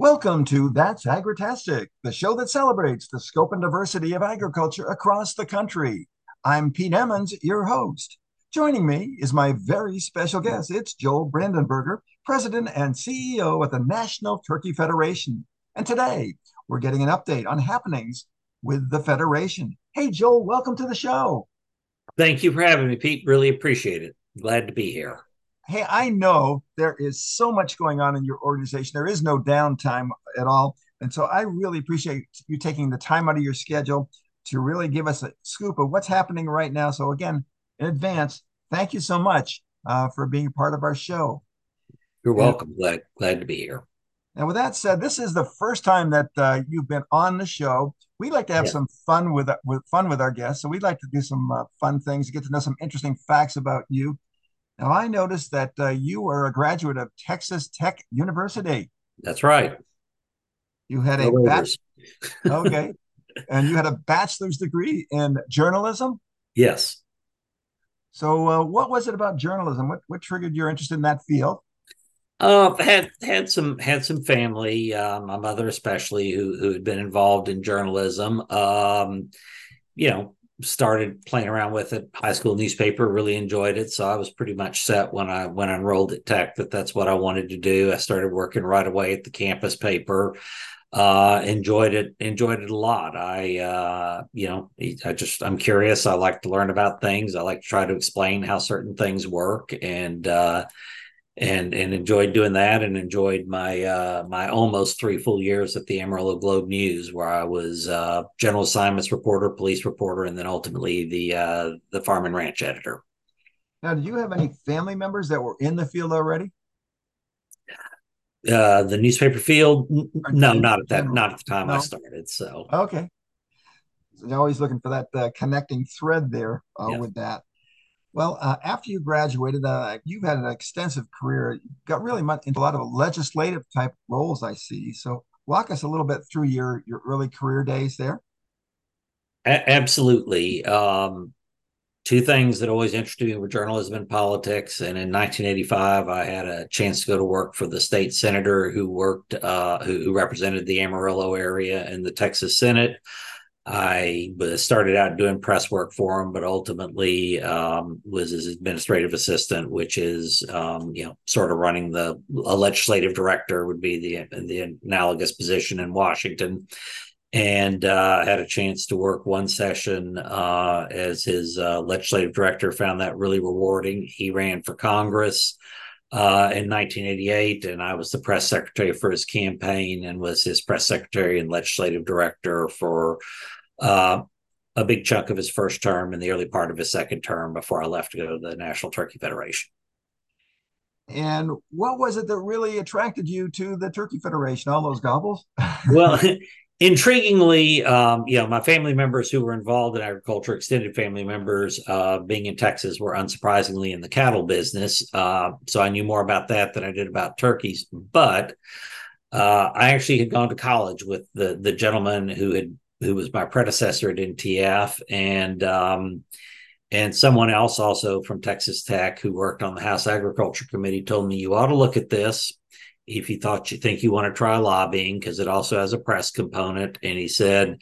Welcome to That's Agritastic, the show that celebrates the scope and diversity of agriculture across the country. I'm Pete Emmons, your host. Joining me is my very special guest. It's Joel Brandenberger, President and CEO at the National Turkey Federation. And today we're getting an update on happenings with the Federation. Hey, Joel, welcome to the show. Thank you for having me, Pete. Really appreciate it. Glad to be here hey, I know there is so much going on in your organization. There is no downtime at all. And so I really appreciate you taking the time out of your schedule to really give us a scoop of what's happening right now. So, again, in advance, thank you so much uh, for being part of our show. You're welcome. And, glad, glad to be here. And with that said, this is the first time that uh, you've been on the show. We like to have yeah. some fun with with fun with our guests, so we'd like to do some uh, fun things, get to know some interesting facts about you. Now, I noticed that uh, you are a graduate of Texas Tech University. That's right. You had a bachelor's. okay, and you had a bachelor's degree in journalism. Yes. So, uh, what was it about journalism? What what triggered your interest in that field? Uh, had had some had some family, uh, my mother especially, who who had been involved in journalism. Um, you know, started playing around with it. High school newspaper really enjoyed it. So i was pretty much set when i when i enrolled at tech that that's what i wanted to do. I started working right away at the campus paper. Uh enjoyed it enjoyed it a lot. I uh you know i just i'm curious. I like to learn about things. I like to try to explain how certain things work. And uh and and enjoyed doing that and enjoyed my uh, my almost three full years at the Amarillo Globe News where I was uh, general assignments reporter, police reporter, and then ultimately the uh, the farm and ranch editor. Now, did you have any family members that were in the field already? Uh, the newspaper field? No, not at that, not at the time no. I started. So okay, so always looking for that uh, connecting thread there uh, yeah. with that. Well, uh, after you graduated, uh, you've had an extensive career. Got really much into a lot of legislative type roles, I see. So, walk us a little bit through your your early career days there. A- absolutely. Um, two things that always interested me were journalism and politics. And in 1985, I had a chance to go to work for the state senator who worked, uh, who, who represented the Amarillo area in the Texas Senate. I started out doing press work for him, but ultimately um, was his administrative assistant, which is um, you know sort of running the a legislative director would be the the analogous position in Washington, and uh, had a chance to work one session uh, as his uh, legislative director. Found that really rewarding. He ran for Congress. Uh, in 1988, and I was the press secretary for his campaign and was his press secretary and legislative director for uh, a big chunk of his first term and the early part of his second term before I left to go to the National Turkey Federation. And what was it that really attracted you to the Turkey Federation? All those gobbles? well, intriguingly, um, you know, my family members who were involved in agriculture, extended family members, uh, being in Texas, were unsurprisingly in the cattle business. Uh, so I knew more about that than I did about turkeys. But uh, I actually had gone to college with the the gentleman who had who was my predecessor at NTF, and um, and someone else also from Texas Tech who worked on the House Agriculture Committee told me you ought to look at this if you thought you think you want to try lobbying because it also has a press component. And he said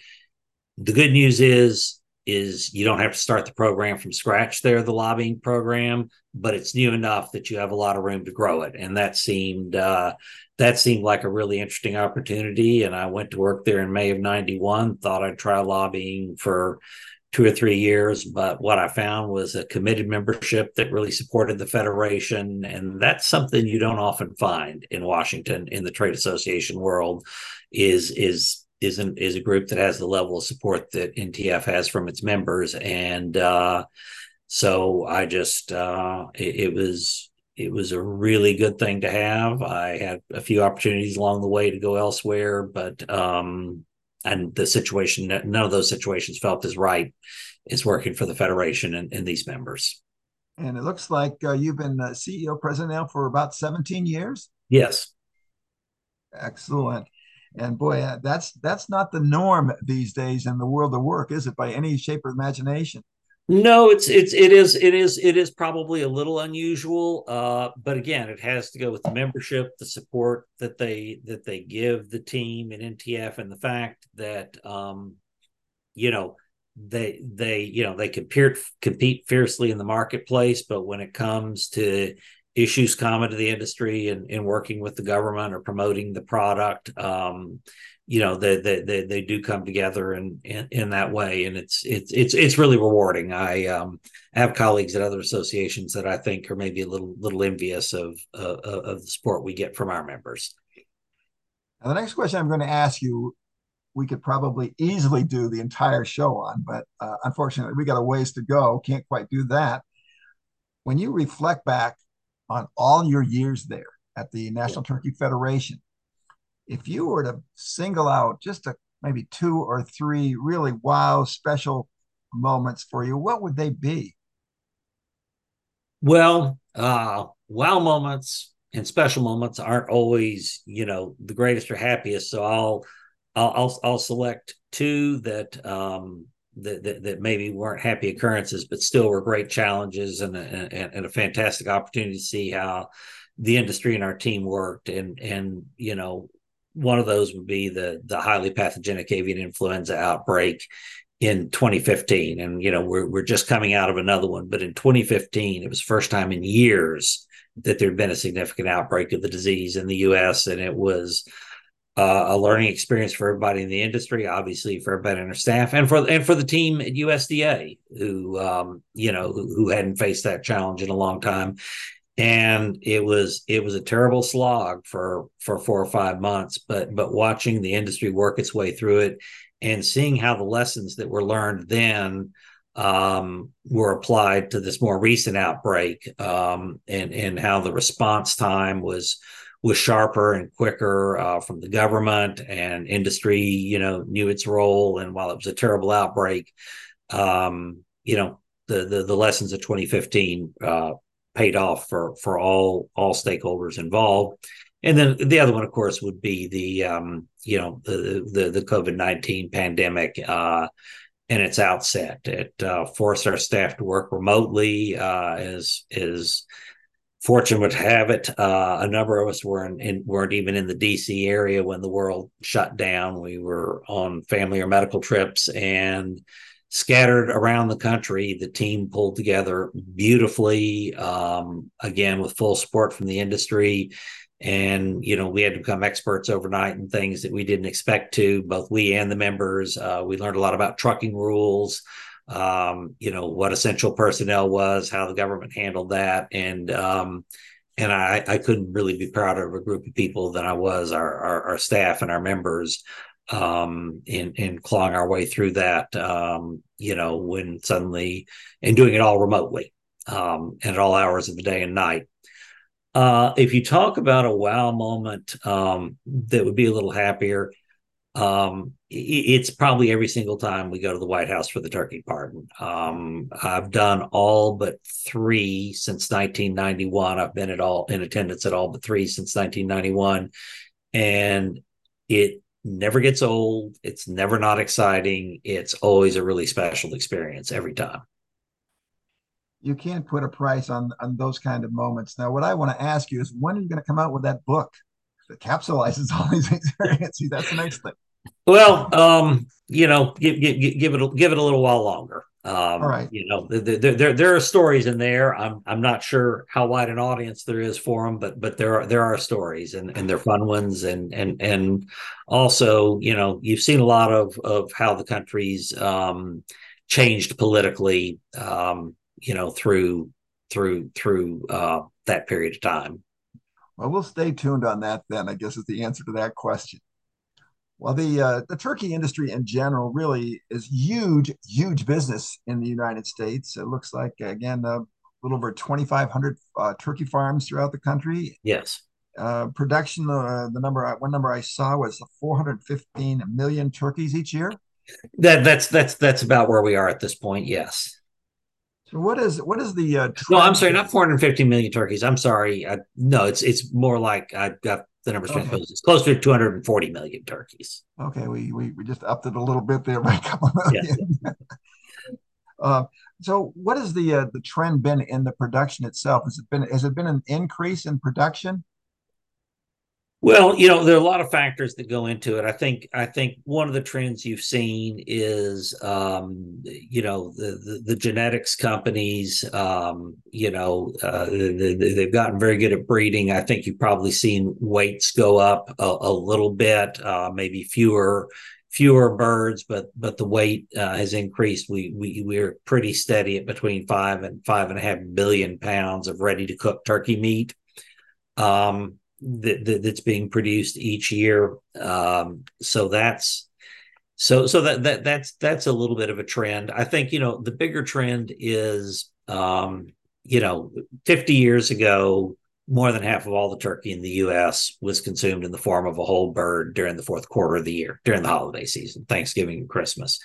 the good news is is you don't have to start the program from scratch there the lobbying program but it's new enough that you have a lot of room to grow it and that seemed uh, that seemed like a really interesting opportunity. And I went to work there in May of 91, thought I'd try lobbying for two or three years. But what I found was a committed membership that really supported the Federation. And that's something you don't often find in Washington in the trade association world is, is, is, an, is a group that has the level of support that NTF has from its members. And, uh, so I just, uh, it, it was, it was a really good thing to have. I had a few opportunities along the way to go elsewhere, but um, and the situation, none of those situations felt is right is working for the federation and, and these members. And it looks like uh, you've been CEO president now for about 17 years. Yes. Excellent. And boy, uh, that's that's not the norm these days in the world of work, is it? By any shape or imagination. No, it's it's it is it is it is probably a little unusual, uh, but again, it has to go with the membership, the support that they that they give the team and NTF, and the fact that um, you know they they you know they compete compete fiercely in the marketplace, but when it comes to issues common to the industry and, and working with the government or promoting the product, um, you know they, they they they do come together in, in, in that way and it's it's it's it's really rewarding. I um have colleagues at other associations that i think are maybe a little little envious of uh, of the support we get from our members. Now, the next question i'm going to ask you we could probably easily do the entire show on but uh, unfortunately we got a ways to go can't quite do that. When you reflect back on all your years there at the national yeah. turkey federation if you were to single out just a maybe two or three really wow special moments for you, what would they be? Well, uh, wow moments and special moments aren't always, you know, the greatest or happiest. So I'll I'll I'll, select two that um that, that, that maybe weren't happy occurrences, but still were great challenges and, and and a fantastic opportunity to see how the industry and our team worked. And and you know, one of those would be the the highly pathogenic avian influenza outbreak in 2015 and you know we're we're just coming out of another one but in 2015 it was first time in years that there'd been a significant outbreak of the disease in the US and it was uh, a learning experience for everybody in the industry obviously for everybody in our staff and for and for the team at USDA who um, you know who, who hadn't faced that challenge in a long time and it was it was a terrible slog for for four or five months but but watching the industry work its way through it and seeing how the lessons that were learned then um, were applied to this more recent outbreak um, and and how the response time was was sharper and quicker uh, from the government and industry you know knew its role. And while it was a terrible outbreak um, you know the, the the lessons of 2015 uh, paid off for for all all stakeholders involved. And then the other one, of course, would be the um, you know the the, the COVID nineteen pandemic uh, and its outset. It uh, forced our staff to work remotely. Uh, as is fortune would have it, uh, a number of us weren't in, weren't even in the DC area when the world shut down. We were on family or medical trips, and scattered around the country. The team pulled together beautifully, um, again, with full support from the industry. And, you know, we had to become experts overnight in things that we didn't expect to, both we and the members. Uh, we learned a lot about trucking rules, um, you know, what essential personnel was, how the government handled that. And, um, and I, I couldn't really be prouder of a group of people than I was our, our, our staff and our members um, in in clawing our way through that. Um, you know, when suddenly and doing it all remotely um, and at all hours of the day and night. Uh, if you talk about a wow moment um, that would be a little happier, um, it's probably every single time we go to the White House for the turkey pardon. Um, I've done all but three since 1991. I've been at all in attendance at all but three since 1991, and it never gets old. It's never not exciting. It's always a really special experience every time. You can't put a price on on those kind of moments. Now, what I want to ask you is, when are you going to come out with that book that capsulizes all these experiences? That's the next thing. Well, um, you know, give, give, give it give it a little while longer. Um, All right. You know, there, there there are stories in there. I'm I'm not sure how wide an audience there is for them, but but there are there are stories and and they're fun ones and and and also you know you've seen a lot of of how the country's um, changed politically. Um, you know through through through uh, that period of time. Well, we'll stay tuned on that then. I guess is the answer to that question. Well, the uh, the turkey industry in general really is huge, huge business in the United States. It looks like again a little over 2,500 uh, turkey farms throughout the country. Yes. Uh, production, uh, the number one number I saw was 415 million turkeys each year. That that's that's that's about where we are at this point. Yes. So what is what is the? Uh, no, I'm sorry, not 450 million turkeys. I'm sorry. I, no, it's it's more like I've got the numbers okay. transposed. It's closer to 240 million turkeys. Okay, we, we we just upped it a little bit there by a couple million. Yes. uh, so what has the uh, the trend been in the production itself? Has it been has it been an increase in production? Well, you know, there are a lot of factors that go into it. I think I think one of the trends you've seen is, um, you know, the, the, the genetics companies. Um, you know, uh, they, have gotten very good at breeding. I think you've probably seen weights go up a, a little bit, uh, maybe fewer fewer birds, but but the weight uh, has increased. We we we're pretty steady at between five and five and a half billion pounds of ready to cook turkey meat. Um, that, that, that's being produced each year. Um, so that's so so that that that's that's a little bit of a trend. I think you know the bigger trend is um, you know 50 years ago more than half of all the turkey in the U.S. was consumed in the form of a whole bird during the fourth quarter of the year during the holiday season, Thanksgiving and Christmas.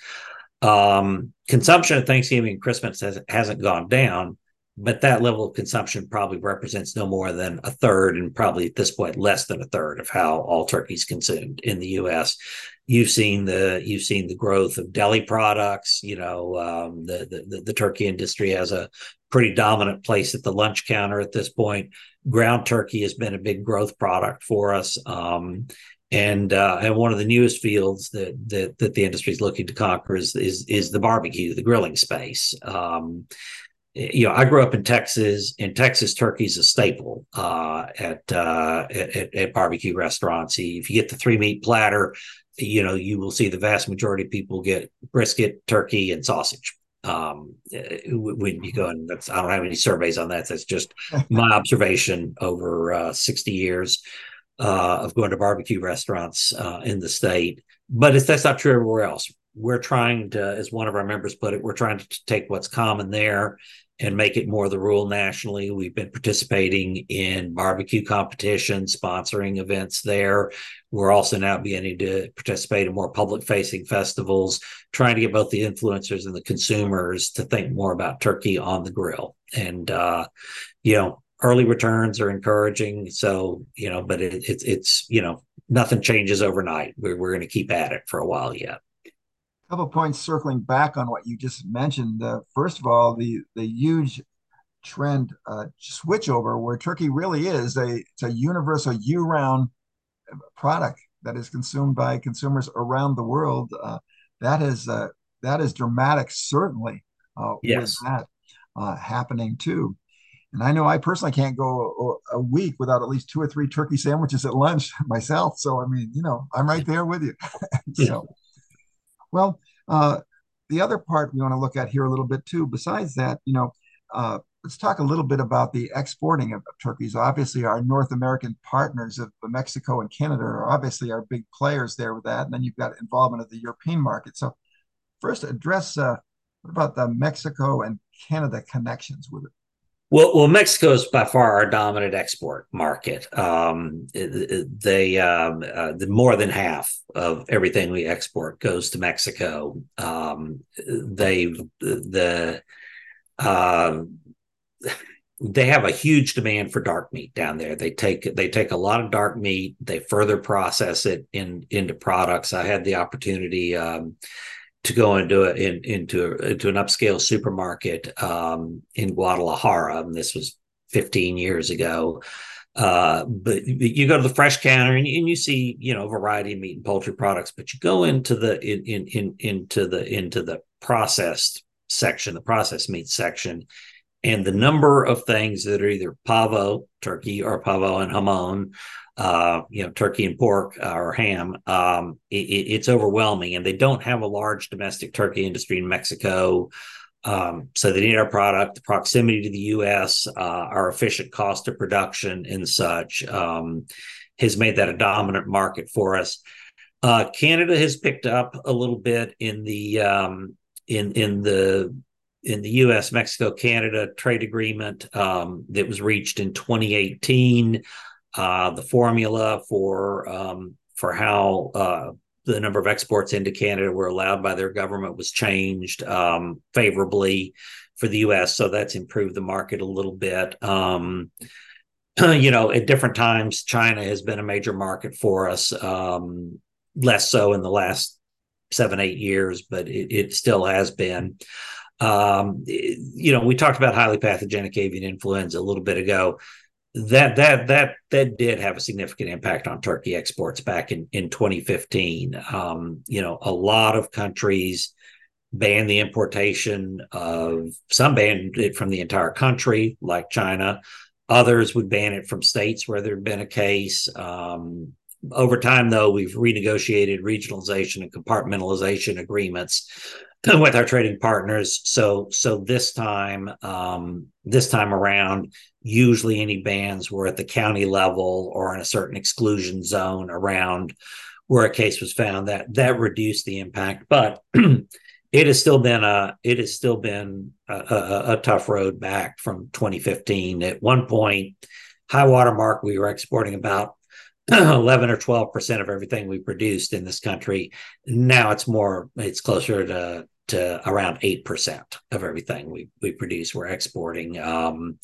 Um, consumption of Thanksgiving and Christmas has, hasn't gone down, but that level of consumption probably represents no more than a third and probably at this point less than a third of how all turkeys consumed in the US you've seen the you've seen the growth of deli products you know um, the, the the turkey industry has a pretty dominant place at the lunch counter at this point ground turkey has been a big growth product for us um, and uh, and one of the newest fields that that, that the industry is looking to conquer is, is is the barbecue, the grilling space. Um, you know, I grew up in Texas. In Texas, turkey's a staple uh, at, uh, at, at barbecue restaurants. If you get the three meat platter, you know you will see the vast majority of people get brisket, turkey, and sausage. Um, when you go and that's I don't have any surveys on that. That's just my observation over uh, sixty years uh, of going to barbecue restaurants uh, in the state. But it's that's not true everywhere else. We're trying to, as one of our members put it, we're trying to take what's common there and make it more the rule nationally. We've been participating in barbecue competitions, sponsoring events there. We're also now beginning to participate in more public facing festivals, trying to get both the influencers and the consumers to think more about turkey on the grill. And, uh, you know, early returns are encouraging. So, you know, but it, it, it's, you know, nothing changes overnight. We're, we're going to keep at it for a while yet couple of points circling back on what you just mentioned. Uh, first of all, the the huge trend uh, switchover where turkey really is a it's a universal year-round product that is consumed by consumers around the world. Uh, that is uh, that is dramatic, certainly. Uh, yes. With that uh, happening too. And I know I personally can't go a, a, week without at least two or three turkey sandwiches at lunch myself. So I mean, you know, I'm right there with you. so well, uh, the other part we want to look at here a little bit too, besides that, you know, uh, let's talk a little bit about the exporting of, of, turkeys. Obviously, our North American partners of Mexico and Canada are obviously our big players there with that. And then you've got involvement of the European market. So, first, address uh, what about the Mexico and Canada connections with it? Well, well, Mexico is by far our dominant export market. Um, they um, uh, the more than half of everything we export goes to Mexico. Um, they the uh, they have a huge demand for dark meat down there. They take they take a lot of dark meat. They further process it in into products. I had the opportunity um, to go into a, in, into into an upscale supermarket um, in Guadalajara, and this was 15 years ago. Uh, but you go to the fresh counter and, and, you see, you know, a variety of meat and poultry products. But you go into the in, in, in into the into the processed section, the processed meat section, and the number of things that are either pavo, turkey, or pavo and hamon uh, you know, turkey and pork uh, or ham, um, it, it's overwhelming. And they don't have a large domestic turkey industry in Mexico. Um, so they need our product, the proximity to the U.S., uh, our efficient cost of production, and such um, has made that a dominant market for us. Uh, Canada has picked up a little bit in the um, in in the in the U.S. Mexico Canada trade agreement um, that was reached in 2018 uh, the formula for um, for how uh, the number of exports into Canada were allowed by their government was changed um, favorably for the U.S. So that's improved the market a little bit. Um, you know, at different times, China has been a major market for us. Um, less so in the last seven eight years, but it, it still has been. Um, you know, we talked about highly pathogenic avian influenza a little bit ago. That that that that did have a significant impact on turkey exports back in in 2015. Um, you know, a lot of countries banned the importation of some banned it from the entire country, like China. Others would ban it from states where there had been a case. Um, over time, though, we've renegotiated regionalization and compartmentalization agreements with our trading partners. So, so this time, um, this time around, usually any bans were at the county level or in a certain exclusion zone around where a case was found. That that reduced the impact, but it has still been a it has still been a, a, a tough road back from 2015. At one point, high water mark, we were exporting about 11 or 12 percent of everything we produced in this country. Now it's more, it's closer to to around eight percent of everything we we produce. We're exporting. Um,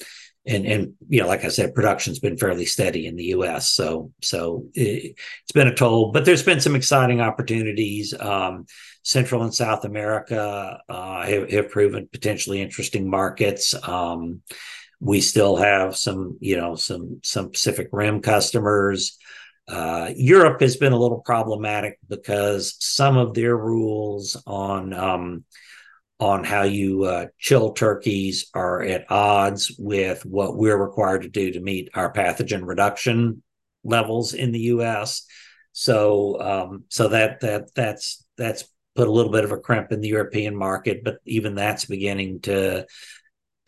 and and you know, like I said, production's been fairly steady in the U.S. So so it, has been a toll, but there's been some exciting opportunities. Um, Central and South America uh, have, have, proven potentially interesting markets. Um, we still have some, you know, some some Pacific Rim customers. Uh, Europe has been a little problematic because some of their rules on um, on how you uh, chill turkeys are at odds with what we're required to do to meet our pathogen reduction levels in the U.S. So, um, so that that that's that's put a little bit of a crimp in the European market, but even that's beginning to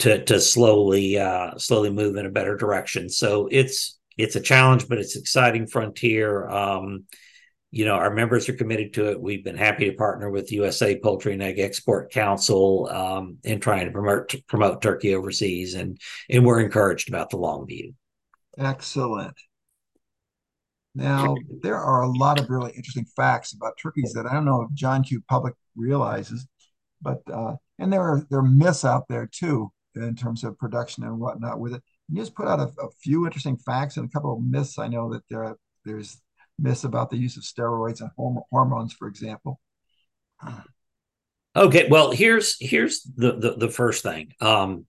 to to slowly uh, slowly move in a better direction. So it's it's a challenge, but it's exciting frontier. Um, you know, our members are committed to it. We've been happy to partner with USA Poultry and Egg Export Council um, in trying to promote promote turkey overseas, and and we're encouraged about the long view. Excellent. Now, there are a lot of really interesting facts about turkeys that I don't know if John Q. Public realizes, but uh, and there are there are myths out there too in terms of production and whatnot with it. You just put out a, a few interesting facts and a couple of myths. I know that there there's myths about the use of steroids and hormones, for example. Okay, well here's here's the the, the first thing. Um,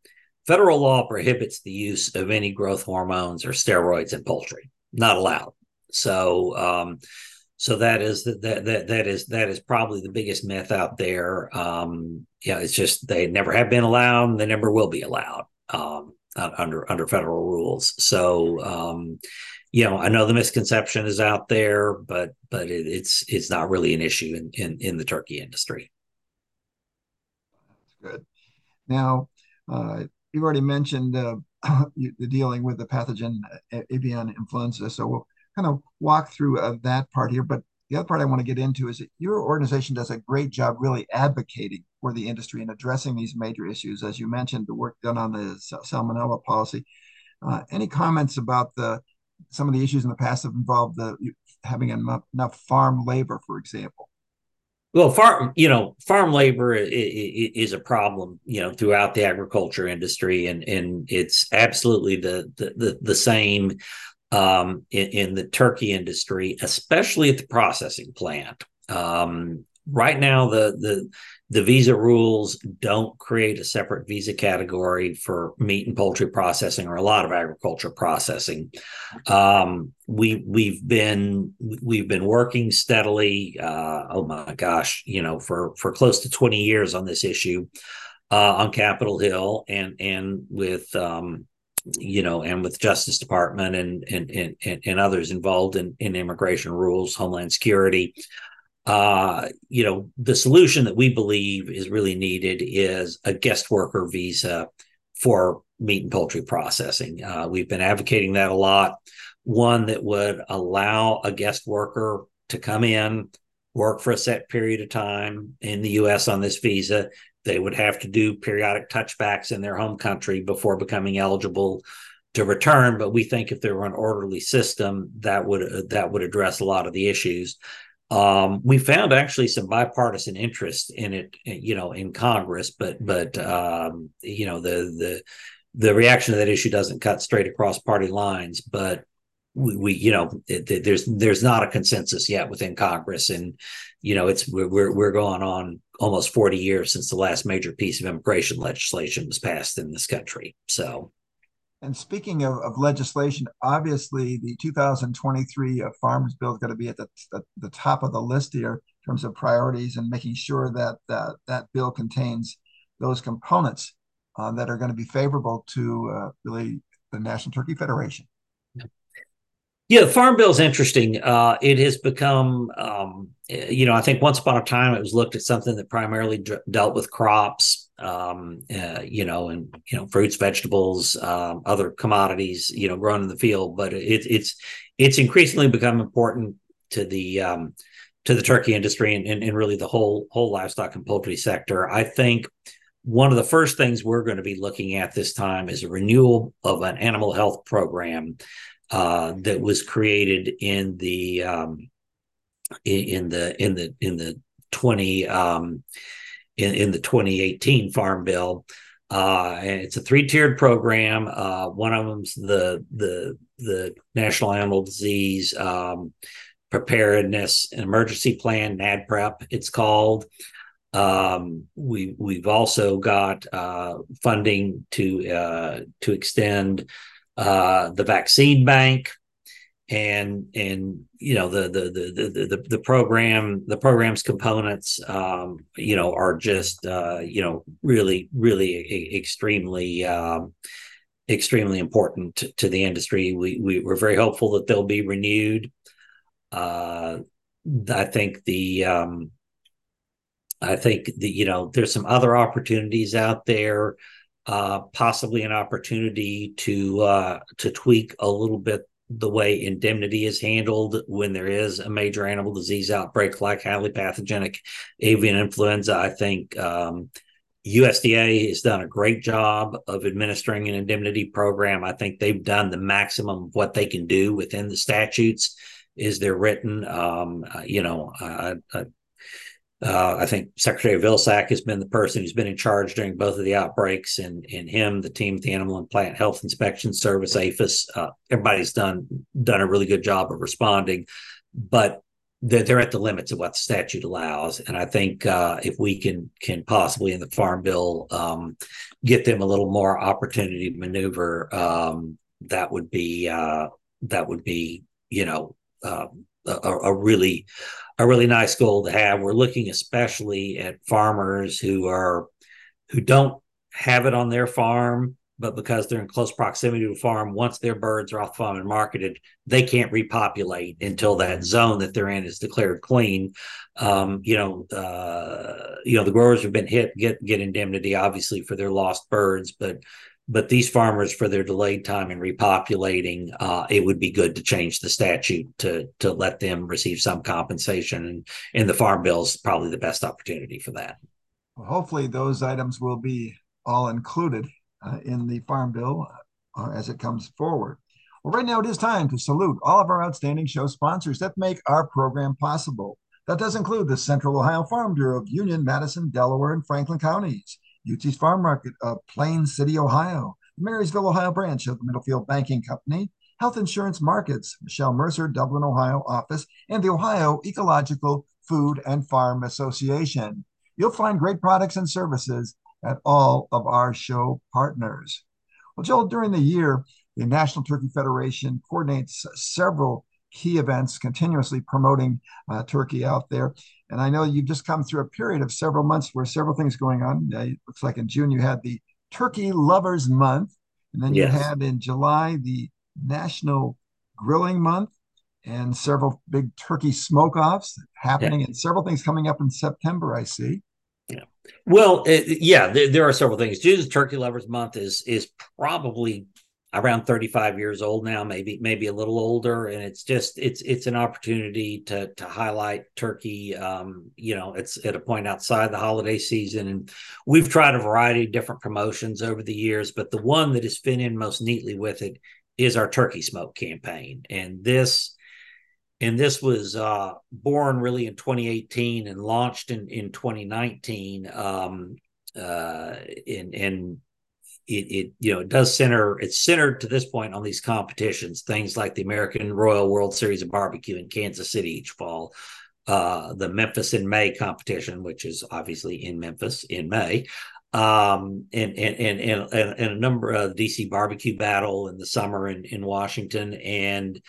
federal law prohibits the use of any growth hormones or steroids in poultry. Not allowed. So um, so that is that that that is that is probably the biggest myth out there. Um, yeah, it's just they never have been allowed, they never will be allowed um, under under federal rules. So um, you know, I know the misconception is out there, but but it, it's it's not really an issue in in, in the turkey industry. That's good. Now, uh, you already mentioned uh, the dealing with the pathogen avian influenza, so we'll kind of walk through uh, that part here. But the other part I want to get into is that your organization does a great job really advocating for the industry and addressing these major issues. As you mentioned, the work done on the salmonella policy. Uh, any comments about the some of the issues in the past have involved the having enough, enough farm labor, for example? Well, farm, you know, farm labor is a problem, you know, throughout the agriculture industry, and and it's absolutely the the the same um, in, in, the turkey industry, especially at the processing plant. Um, right now, the the the visa rules don't create a separate visa category for meat and poultry processing or a lot of agriculture processing. Um, we we've been we've been working steadily. Uh, oh my gosh, you know, for for close to twenty years on this issue uh, on Capitol Hill and and with um, you know, and with Justice Department and and and, and others involved in, in immigration rules, Homeland Security. Uh, you know, the solution that we believe is really needed is a guest worker visa for meat and poultry processing. Uh, we've been advocating that a lot. One that would allow a guest worker to come in, work for a set period of time in the U.S. on this visa, they would have to do periodic touchbacks in their home country before becoming eligible to return. But we think if there were an orderly system, that would that would address a lot of the issues. Um, we found actually some bipartisan interest in it, you know, in Congress, but but um, you know the the the reaction to that issue doesn't cut straight across party lines. But we, we you know there's there's not a consensus yet within Congress, and you know it's we're we're going on almost 40 years since the last major piece of immigration legislation was passed in this country. So. And speaking of, of legislation, obviously the 2023 uh, Farms Bill is going to be at the, the, the top of the list here in terms of priorities and making sure that that, that bill contains those components uh, that are going to be favorable to uh, really the National Turkey Federation. Yeah, the Farm Bill is interesting. Uh, it has become, um, you know, I think once upon a time it was looked at something that primarily d- dealt with crops, um, uh, you know, and you know, fruits, vegetables, um, other commodities, you know, grown in the field. But it, it's it's increasingly become important to the um, to the turkey industry and, and, and really the whole whole livestock and poultry sector. I think one of the first things we're going to be looking at this time is a renewal of an animal health program uh, that was created in the um, in, the in the in the 20 um, in, in the 2018 farm bill uh, and it's a three-tiered program. Uh, one of them's the the the National Animal Disease um, Preparedness and Emergency Plan (NADPREP). It's called. Um, we we've also got uh, funding to uh, to extend uh, the vaccine bank, and and you know the the the the the, program the program's components um, you know are just uh, you know really really extremely um, extremely important to, to, the industry. We, we we're very hopeful that they'll be renewed. Uh, I think the um, I think the you know there's some other opportunities out there uh, possibly an opportunity to uh, to tweak a little bit the way indemnity is handled when there is a major animal disease outbreak like highly pathogenic avian influenza. I think um, USDA has done a great job of administering an indemnity program. I think they've done the maximum of what they can do within the statutes is they're written. Um, uh, you know, I, I, uh, I think Secretary Vilsack has been the person who's been in charge during both of the outbreaks, and and him, the team, at the Animal and Plant Health Inspection Service, APHIS. Uh, everybody's done done a really good job of responding, but they're, they're at the limits of what the statute allows. And I think uh, if we can can possibly in the Farm Bill um, get them a little more opportunity to maneuver, um, that would be uh, that would be you know um, a, a really a really nice goal to have. We're looking especially at farmers who are who don't have it on their farm, but because they're in close proximity to a farm, once their birds are off farm and marketed, they can't repopulate until that zone that they're in is declared clean. Um, you know, uh, you know the growers have been hit get get indemnity obviously for their lost birds, but but these farmers for their delayed time in repopulating uh, it would be good to change the statute to to let them receive some compensation and, and the farm bill is probably the best opportunity for that. Well, hopefully those items will be all included uh, in the farm bill uh, as it comes forward. Well right now it is time to salute all of our outstanding show sponsors that make our program possible. That does include the central ohio farm bureau of union madison delaware and franklin counties UT's Farm Market of Plain City, Ohio, Marysville, Ohio branch of the Middlefield Banking Company, Health Insurance Markets, Michelle Mercer, Dublin, Ohio office, and the Ohio Ecological Food and Farm Association. You'll find great products and services at all of our show partners. Well, Joel, during the year, the National Turkey Federation coordinates several key events, continuously promoting uh, turkey out there. And I know you've just come through a period of several months where several things going on. Uh, it looks like in June you had the Turkey Lovers Month, and then yes. you had in July the National Grilling Month, and several big turkey smoke-offs happening, yeah. and several things coming up in September. I see. Yeah. Well, it, yeah, there, there, are several things. June's Turkey Lovers Month is is probably around 35 years old now maybe maybe a little older. And it's just it's it's an opportunity to to highlight turkey um, you know it's at a point outside the holiday season. And we've tried a variety of different promotions over the years but the one that has fit in most neatly with it is our turkey smoke campaign. And this and this was uh, born really in 2018 and launched in in 2019 um, uh, in in it, it you know it does center it's centered to this point on these competitions things like the american royal world series of barbecue in kansas city each fall uh, the memphis in may competition which is obviously in memphis in may um, and, and, and, and, and a number of DC barbecue battle in the summer in, in Washington. And,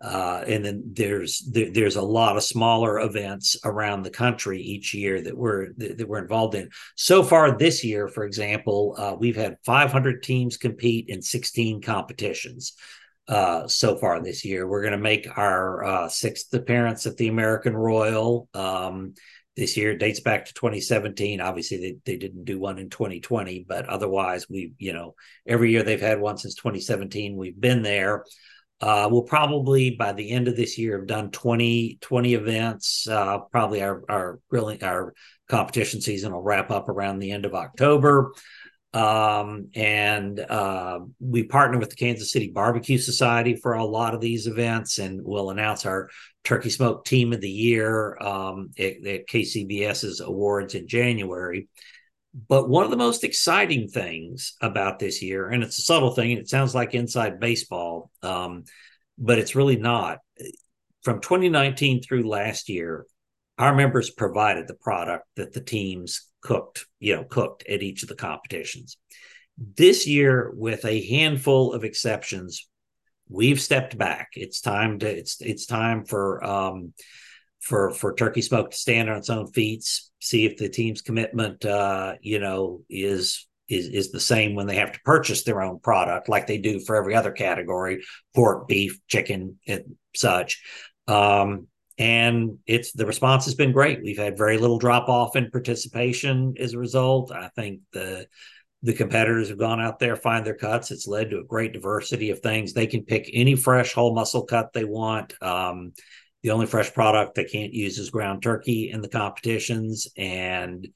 uh, and then there's there, there's a lot of smaller events around the country each year that we're that, that we're involved in. So far this year, for example, uh, we've had 500 teams compete in 16 competitions. Uh, so far this year, we're going to make our uh, sixth appearance at the American Royal. Um, this year it dates back to 2017 obviously they, they didn't do one in 2020 but otherwise we you know every year they've had one since 2017 we've been there uh, we'll probably by the end of this year have done 20 20 events uh, probably our our grilling our competition season will wrap up around the end of october um, and uh, we partner with the Kansas City Barbecue Society for a lot of these events, and we'll announce our Turkey Smoke Team of the Year um, at, at KCBS's awards in January. But one of the most exciting things about this year, and it's a subtle thing, and it sounds like inside baseball, um, but it's really not. From 2019 through last year, our members provided the product that the teams cooked, you know, cooked at each of the competitions. This year, with a handful of exceptions, we've stepped back. It's time to it's it's time for um for for Turkey Smoke to stand on its own feet, see if the team's commitment uh, you know, is is is the same when they have to purchase their own product, like they do for every other category, pork, beef, chicken, and such. Um, and it's the response has been great. We've had very little drop off in participation as a result. I think the the competitors have gone out there find their cuts. It's led to a great diversity of things. They can pick any fresh whole muscle cut they want. Um, the only fresh product they can't use is ground turkey in the competitions, and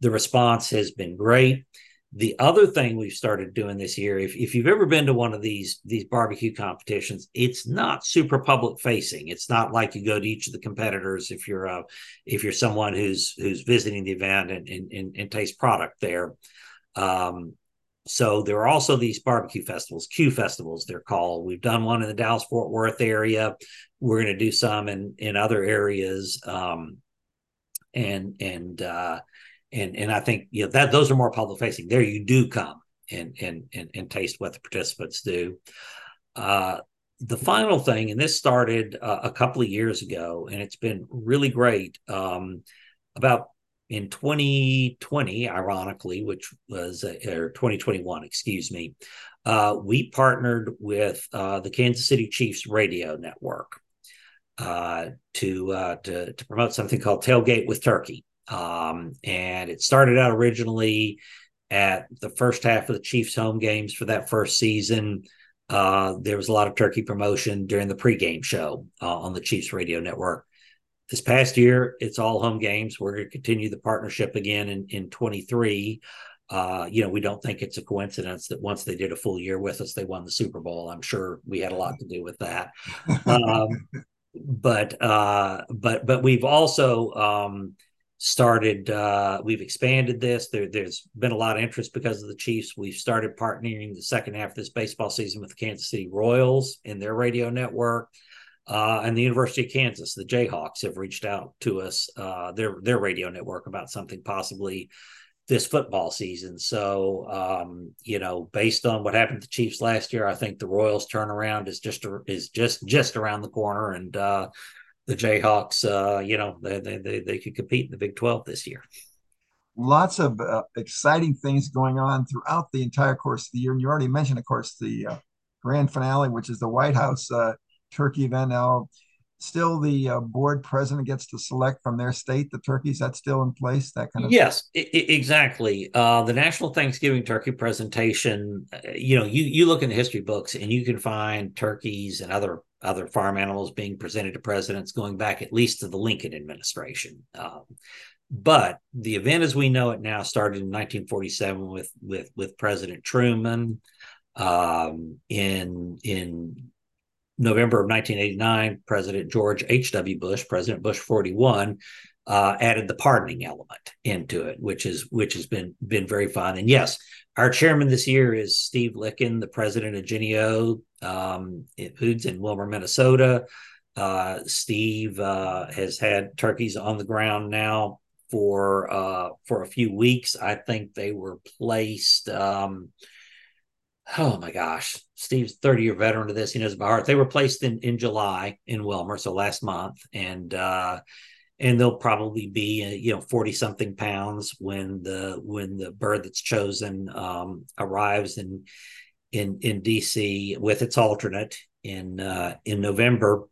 the response has been great. The other thing we've started doing this year, if, if you've ever been to one of these these barbecue competitions, it's not super public facing. It's not like you go to each of the competitors if you're uh, if you're someone who's who's visiting the event and and, and, and taste product there. Um, so there are also these barbecue festivals, Q festivals, they're called. We've done one in the Dallas Fort Worth area. We're going to do some in in other areas. Um, and and uh, and and I think you know that those are more public facing. There you do come and and and, and taste what the participants do. Uh, the final thing, and this started uh, a couple of years ago, and it's been really great. Um, about in 2020, ironically, which was uh, or 2021, excuse me, uh, we partnered with uh, the Kansas City Chiefs radio network uh, to, uh, to to promote something called Tailgate with Turkey. Um, and it started out originally at the first half of the Chiefs home games for that first season. Uh, there was a lot of turkey promotion during the pregame show uh, on the Chiefs radio network. This past year, it's all home games. We're going to continue the partnership again in, in 23. Uh, you know, we don't think it's a coincidence that once they did a full year with us, they won the Super Bowl. I'm sure we had a lot to do with that. Um, but uh, but but we've also um, started uh, we've expanded this. There, has been a lot of interest because of the chiefs. We've started partnering the second half of this baseball season with the kansas city royals in their radio network uh, and the university of kansas the jayhawks have reached out to us uh, their their radio network about something possibly this football season. So um, you know based on what happened to the chiefs last year i think the royals turnaround is just is just just around the corner and uh, the Jayhawks, uh, you know, they, they, they could compete in the Big 12 this year. Lots of uh, exciting things going on throughout the entire course of the year. And you already mentioned, of course, the uh, grand finale, which is the White House uh, turkey event. Now, still the uh, board president gets to select from their state the turkeys that's still in place that kind of yes I- exactly uh, the national thanksgiving turkey presentation you know you you look in the history books and you can find turkeys and other other farm animals being presented to presidents going back at least to the lincoln administration um, but the event as we know it now started in 1947 with with with president truman um, in in November of 1989, President George H.W. Bush, President Bush 41, uh, added the pardoning element into it, which is which has been been very fun. And yes, our chairman this year is Steve Lykken, the president of Jennie-O um, Foods in Willmar, Minnesota. Uh, Steve uh, has had turkeys on the ground now for uh, for a few weeks. I think they were placed. Um, oh my gosh, Steve's 30 year veteran of this. He knows about heart. They were placed in in July in Willmar, so last month, and uh, and they'll probably be uh, you know 40 something pounds when the when the bird that's chosen um, arrives in in in DC with its alternate in uh, in November.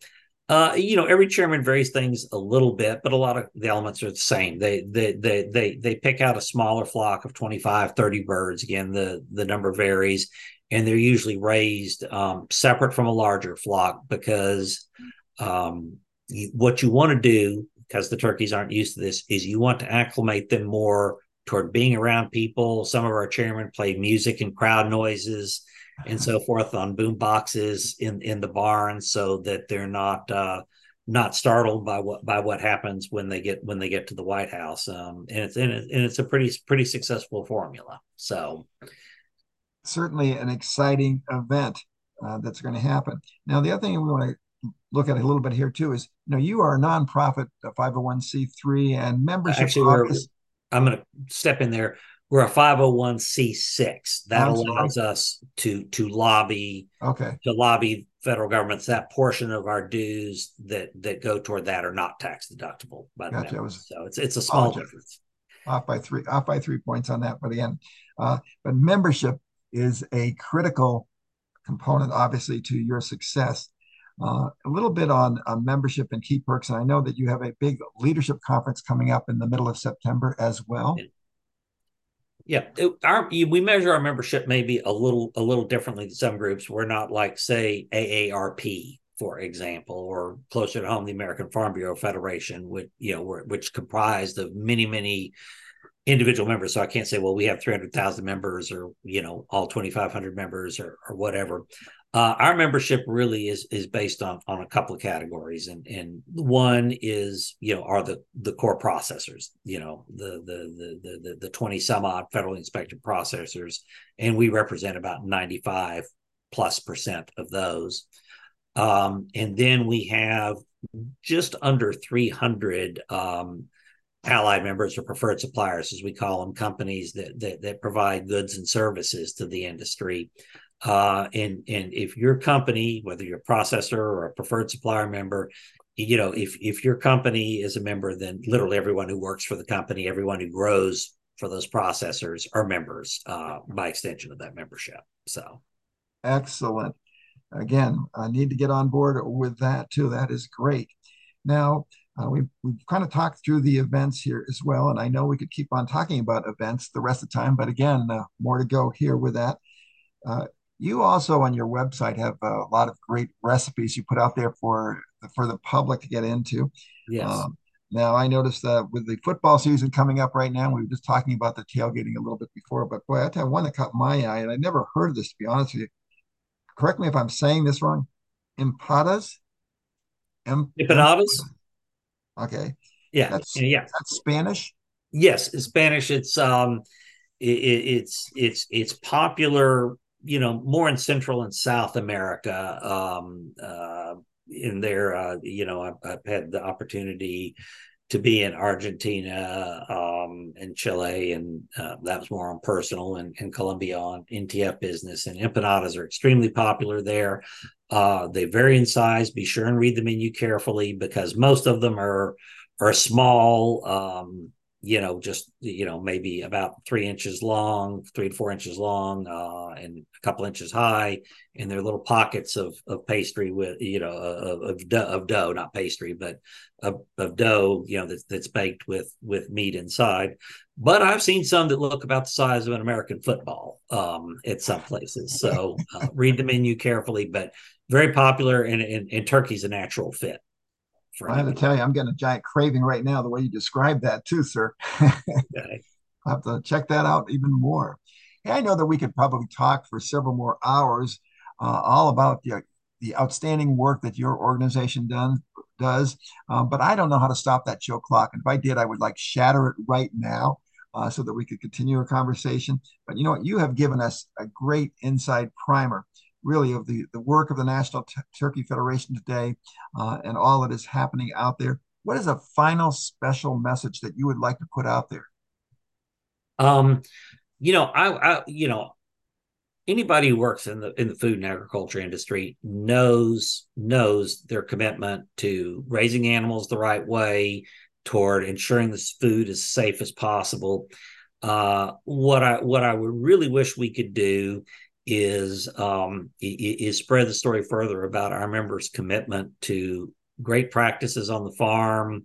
Uh, you know, every chairman varies things a little bit, but a lot of the elements are the same. They they they they they pick out a smaller flock of 25, 30 birds. Again, the the number varies, and they're usually raised um, separate from a larger flock because um, what you want to do, because the turkeys aren't used to this, is you want to acclimate them more toward being around people. Some of our chairmen play music and crowd noises and so forth on boom boxes in in the barn so that they're not uh, not startled by what by what happens when they get when they get to the White House. Um, and it's and, it, and it's a pretty pretty successful formula. So certainly an exciting event uh, that's going to happen. Now the other thing we want to look at a little bit here too is you know you are a nonprofit, a 501c3, and membership. Actually, I'm going to step in there. We're a 501c6 that allows us to to lobby okay. to lobby federal governments that portion of our dues that that go toward that are not tax deductible by the gotcha. was, so it's it's a small difference. Off by three off by three points on that but again uh, but membership is a critical component obviously to your success uh, a little bit on uh, membership and key perks and i know that you have a big leadership conference coming up in the middle of september as well yeah, it, our we measure our membership maybe a little a little differently than some groups. We're not like say AARP, for example, or closer to home, the American Farm Bureau Federation, which you know, which comprised of many many individual members. So I can't say, well, we have three hundred thousand members, or you know, all twenty five hundred members, or or whatever. Uh, our membership really is is based on on a couple of categories, and and one is you know are the the core processors, you know the the the the the twenty some odd federally inspected processors, and we represent about ninety five plus percent of those. Um, and then we have just under three hundred um, allied members or preferred suppliers, as we call them, companies that that, that provide goods and services to the industry. Uh, and and if your company, whether you're a processor or a preferred supplier member, you know, if if your company is a member, then literally everyone who works for the company, everyone who grows for those processors are members uh, by extension of that membership. So, excellent. Again, I need to get on board with that too. That is great. Now, uh, we've, we've kind of talked through the events here as well, and I know we could keep on talking about events the rest of the time, but again, uh, more to go here with that. Uh, you also on your website have a lot of great recipes you put out there for for the public to get into. Yes. Um, now I noticed that with the football season coming up right now, we were just talking about the tailgating a little bit before, but boy, I tell you one that caught my eye, and I never heard of this to be honest with you. Correct me if I'm saying this wrong. Empadas. Empanadas. Okay. Yeah. That's, yeah. That's Spanish. Yes, Spanish. It's um, it, it's it's it's popular you know, more in Central and South America. Um, uh, in there, uh, you know, I've, I've, had the opportunity to be in Argentina um, and Chile, and uh, that was more on personal, and, and Colombia on NTF business. And empanadas are extremely popular there. Uh, they vary in size. Be sure and read the menu carefully because most of them are are small. Um, you know, just you know, maybe about three inches long, three to four inches long, uh, and a couple inches high, and they're little pockets of of pastry with you know of of dough, of dough not pastry, but of, of dough, you know, that's that's baked with with meat inside. But I've seen some that look about the size of an American football um, at some places. So uh, read the menu carefully, but very popular, and, and, and turkey's a natural fit. I have to tell you, I'm getting a giant craving right now, the way you described that, too, sir. okay. I'll have to check that out even more. Hey, I know that we could probably talk for several more hours uh, all about the, the outstanding work that your organization done, does. Um, but I don't know how to stop that show clock. And if I did, I would like shatter it right now uh, so that we could continue a conversation. But you know what? You have given us a great inside primer, really, of the, the work of the National T- Turkey Federation today uh, and all that is happening out there. What is a final special message that you would like to put out there? Um, you know, I, I you know, anybody who works in the in the food and agriculture industry knows knows their commitment to raising animals the right way toward ensuring this food is safe as possible uh, what i what i would really wish we could do is um, is spread the story further about our members commitment to great practices on the farm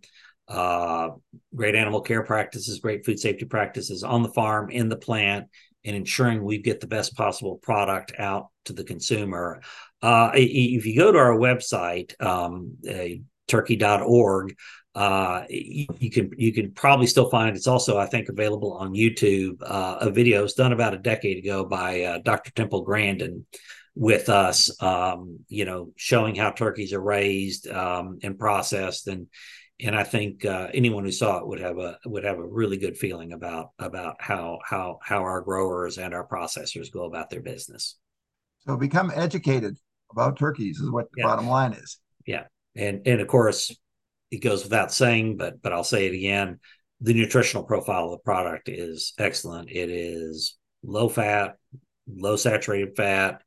uh, great animal care practices great food safety practices on the farm in the plant and ensuring we get the best possible product out to the consumer. Uh, if you go to our website, um, uh, turkey.org, uh, you, you, can you can probably still find it's also I think available on YouTube. Uh, a video was done about a decade ago by uh, Dr. Temple Grandin with us, um, you know, showing how turkeys are raised um, and processed and and I think uh, anyone who saw it would have a would have a really good feeling about about how how how our growers and our processors go about their business. So become educated about turkeys is what the yeah. bottom line is. Yeah, and and of course it goes without saying, but but I'll say it again: the nutritional profile of the product is excellent. It is low fat, low saturated fat,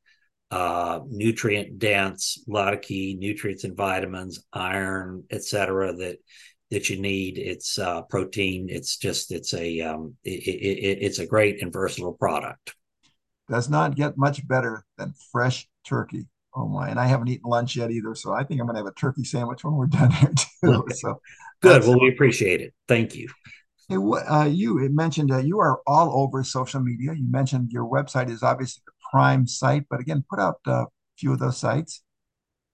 uh, nutrient dense, a lot of key nutrients and vitamins, iron, etc. that that you need. It's uh, protein. It's just it's a um, it, it, it's a great and versatile product. Does not get much better than fresh turkey. Oh my! And I haven't eaten lunch yet either, so I think I'm going to have a turkey sandwich when we're done here too. So good. Well, we appreciate it. Thank you. Hey, uh, you mentioned uh, you are all over social media. You mentioned your website is obviously the prime site, but again, put out a few of those sites.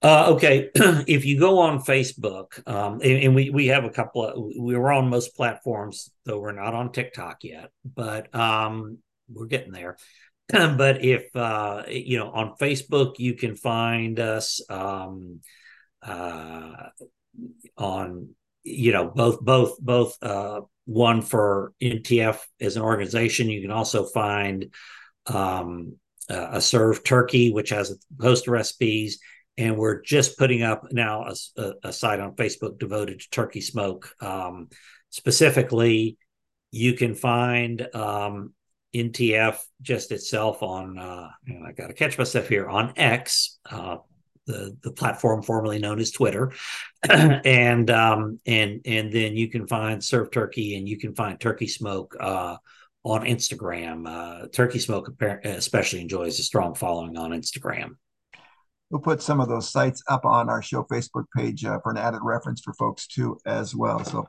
Uh, okay, if you go on Facebook, um, and, and, we we have a couple of we are on most platforms, though we're not on TikTok yet, but um, we're getting there. but if uh, you know on Facebook, you can find us um, uh, on you know both both both uh, one for NTF as an organization. You can also find um, a served turkey, which has a host of recipes. And we're just putting up now a, a site on Facebook devoted to turkey smoke. Um, specifically, you can find um, NTF just itself on, uh, I got to catch myself here, on X, uh, the the platform formerly known as Twitter, and um, and and then you can find Serve Turkey and you can find Turkey Smoke uh, on Instagram. Uh, Turkey Smoke especially enjoys a strong following on Instagram. We'll put some of those sites up on our show Facebook page uh, for an added reference for folks too as well. So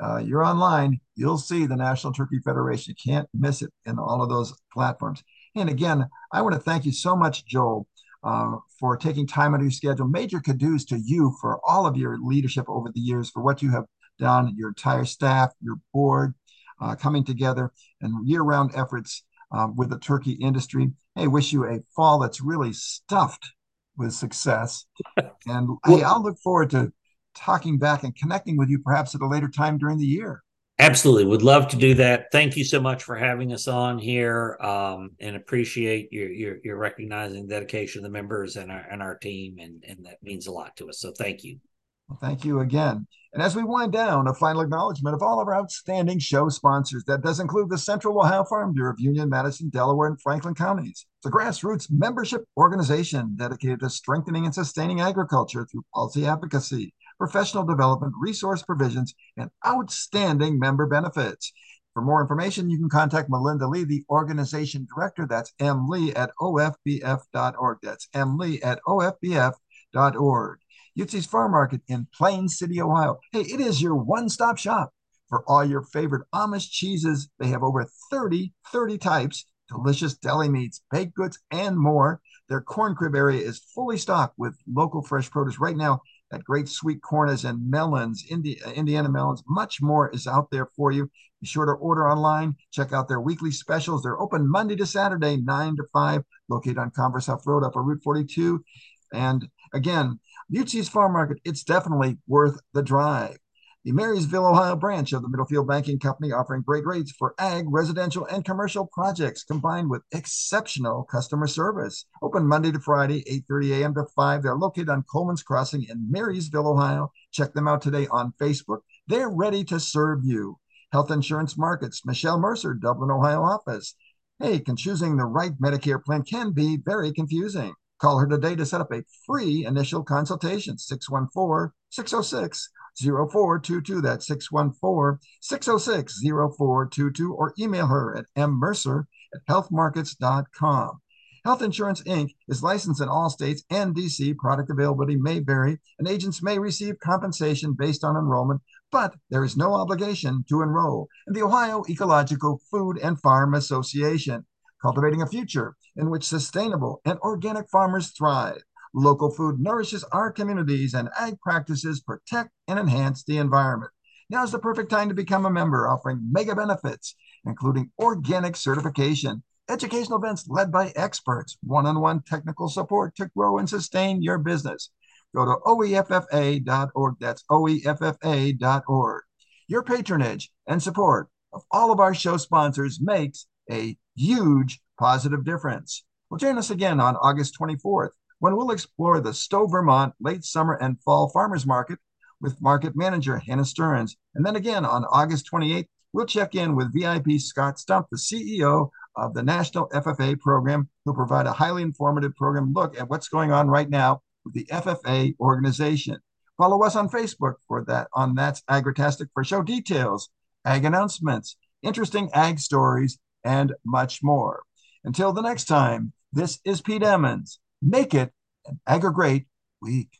uh, you're online, you'll see the National Turkey Federation. You can't miss it in all of those platforms. And again, I want to thank you so much, Joel, uh, for taking time out of your schedule. Major kudos to you for all of your leadership over the years, for what you have done, your entire staff, your board, uh, coming together and year-round efforts um, with the turkey industry. Hey, wish you a fall that's really stuffed with success. And well, hey, I'll look forward to talking back and connecting with you perhaps at a later time during the year. Absolutely. Would love to do that. Thank you so much for having us on here um, and appreciate your, your, your recognizing dedication of the members and our, and our team. And, and that means a lot to us. So thank you. Well, thank you again. And as we wind down, a final acknowledgement of all of our outstanding show sponsors. That does include the Central Ohio Farm Bureau of Union, Madison, Delaware, and Franklin counties. It's a grassroots membership organization dedicated to strengthening and sustaining agriculture through policy advocacy, professional development, resource provisions, and outstanding member benefits. For more information, you can contact Melinda Lee, the organization director. That's M. Lee at ofbf.org. That's M. Lee at ofbf.org. Yutzy's Farm Market in Plain City, Ohio. Hey, it is your one-stop shop for all your favorite Amish cheeses. They have over 30, 30 types, delicious deli meats, baked goods, and more. Their corn crib area is fully stocked with local fresh produce. Right now, that great sweet corn is and melons, Indi- uh, Indiana melons, much more is out there for you. Be sure to order online. Check out their weekly specials. They're open Monday to Saturday, 9 to 5, located on Converse Huff Road up on Route 42. And Again, Yutzy's Farm Market, it's definitely worth the drive. The Marysville, Ohio branch of the Middlefield Banking Company offering great rates for ag, residential, and commercial projects combined with exceptional customer service. Open Monday to Friday, 8:30 a.m. to 5. They're located on Coleman's Crossing in Marysville, Ohio. Check them out today on Facebook. They're ready to serve you. Health Insurance Markets, Michelle Mercer, Dublin, Ohio office. Hey, can choosing the right Medicare plan can be very confusing. Call her today to set up a free initial consultation, 614 606 0422. That's 614 606 0422, or email her at mmercer at healthmarkets.com. Health Insurance Inc. is licensed in all states and DC. Product availability may vary, and agents may receive compensation based on enrollment, but there is no obligation to enroll in the Ohio Ecological Food and Farm Association, cultivating a future in which sustainable and organic farmers thrive. Local food nourishes our communities, and ag practices protect and enhance the environment. Now is the perfect time to become a member, offering mega benefits, including organic certification, educational events led by experts, one on one technical support to grow and sustain your business. Go to oeffa.org. That's oeffa.org. Your patronage and support of all of our show sponsors makes a huge positive difference. Well, join us again on August 24th when we'll explore the Stowe, Vermont late summer and fall farmers market with market manager Hannah Stearns. And then again on August 28th, we'll check in with VIP Scott Stump, the CEO of the National FFA program, who'll provide a highly informative program look at what's going on right now with the FFA organization. Follow us on Facebook for that on That's Agritastic for show details, ag announcements, interesting ag stories, and much more. Until the next time, this is Pete Emmons Make it an Agri Great week.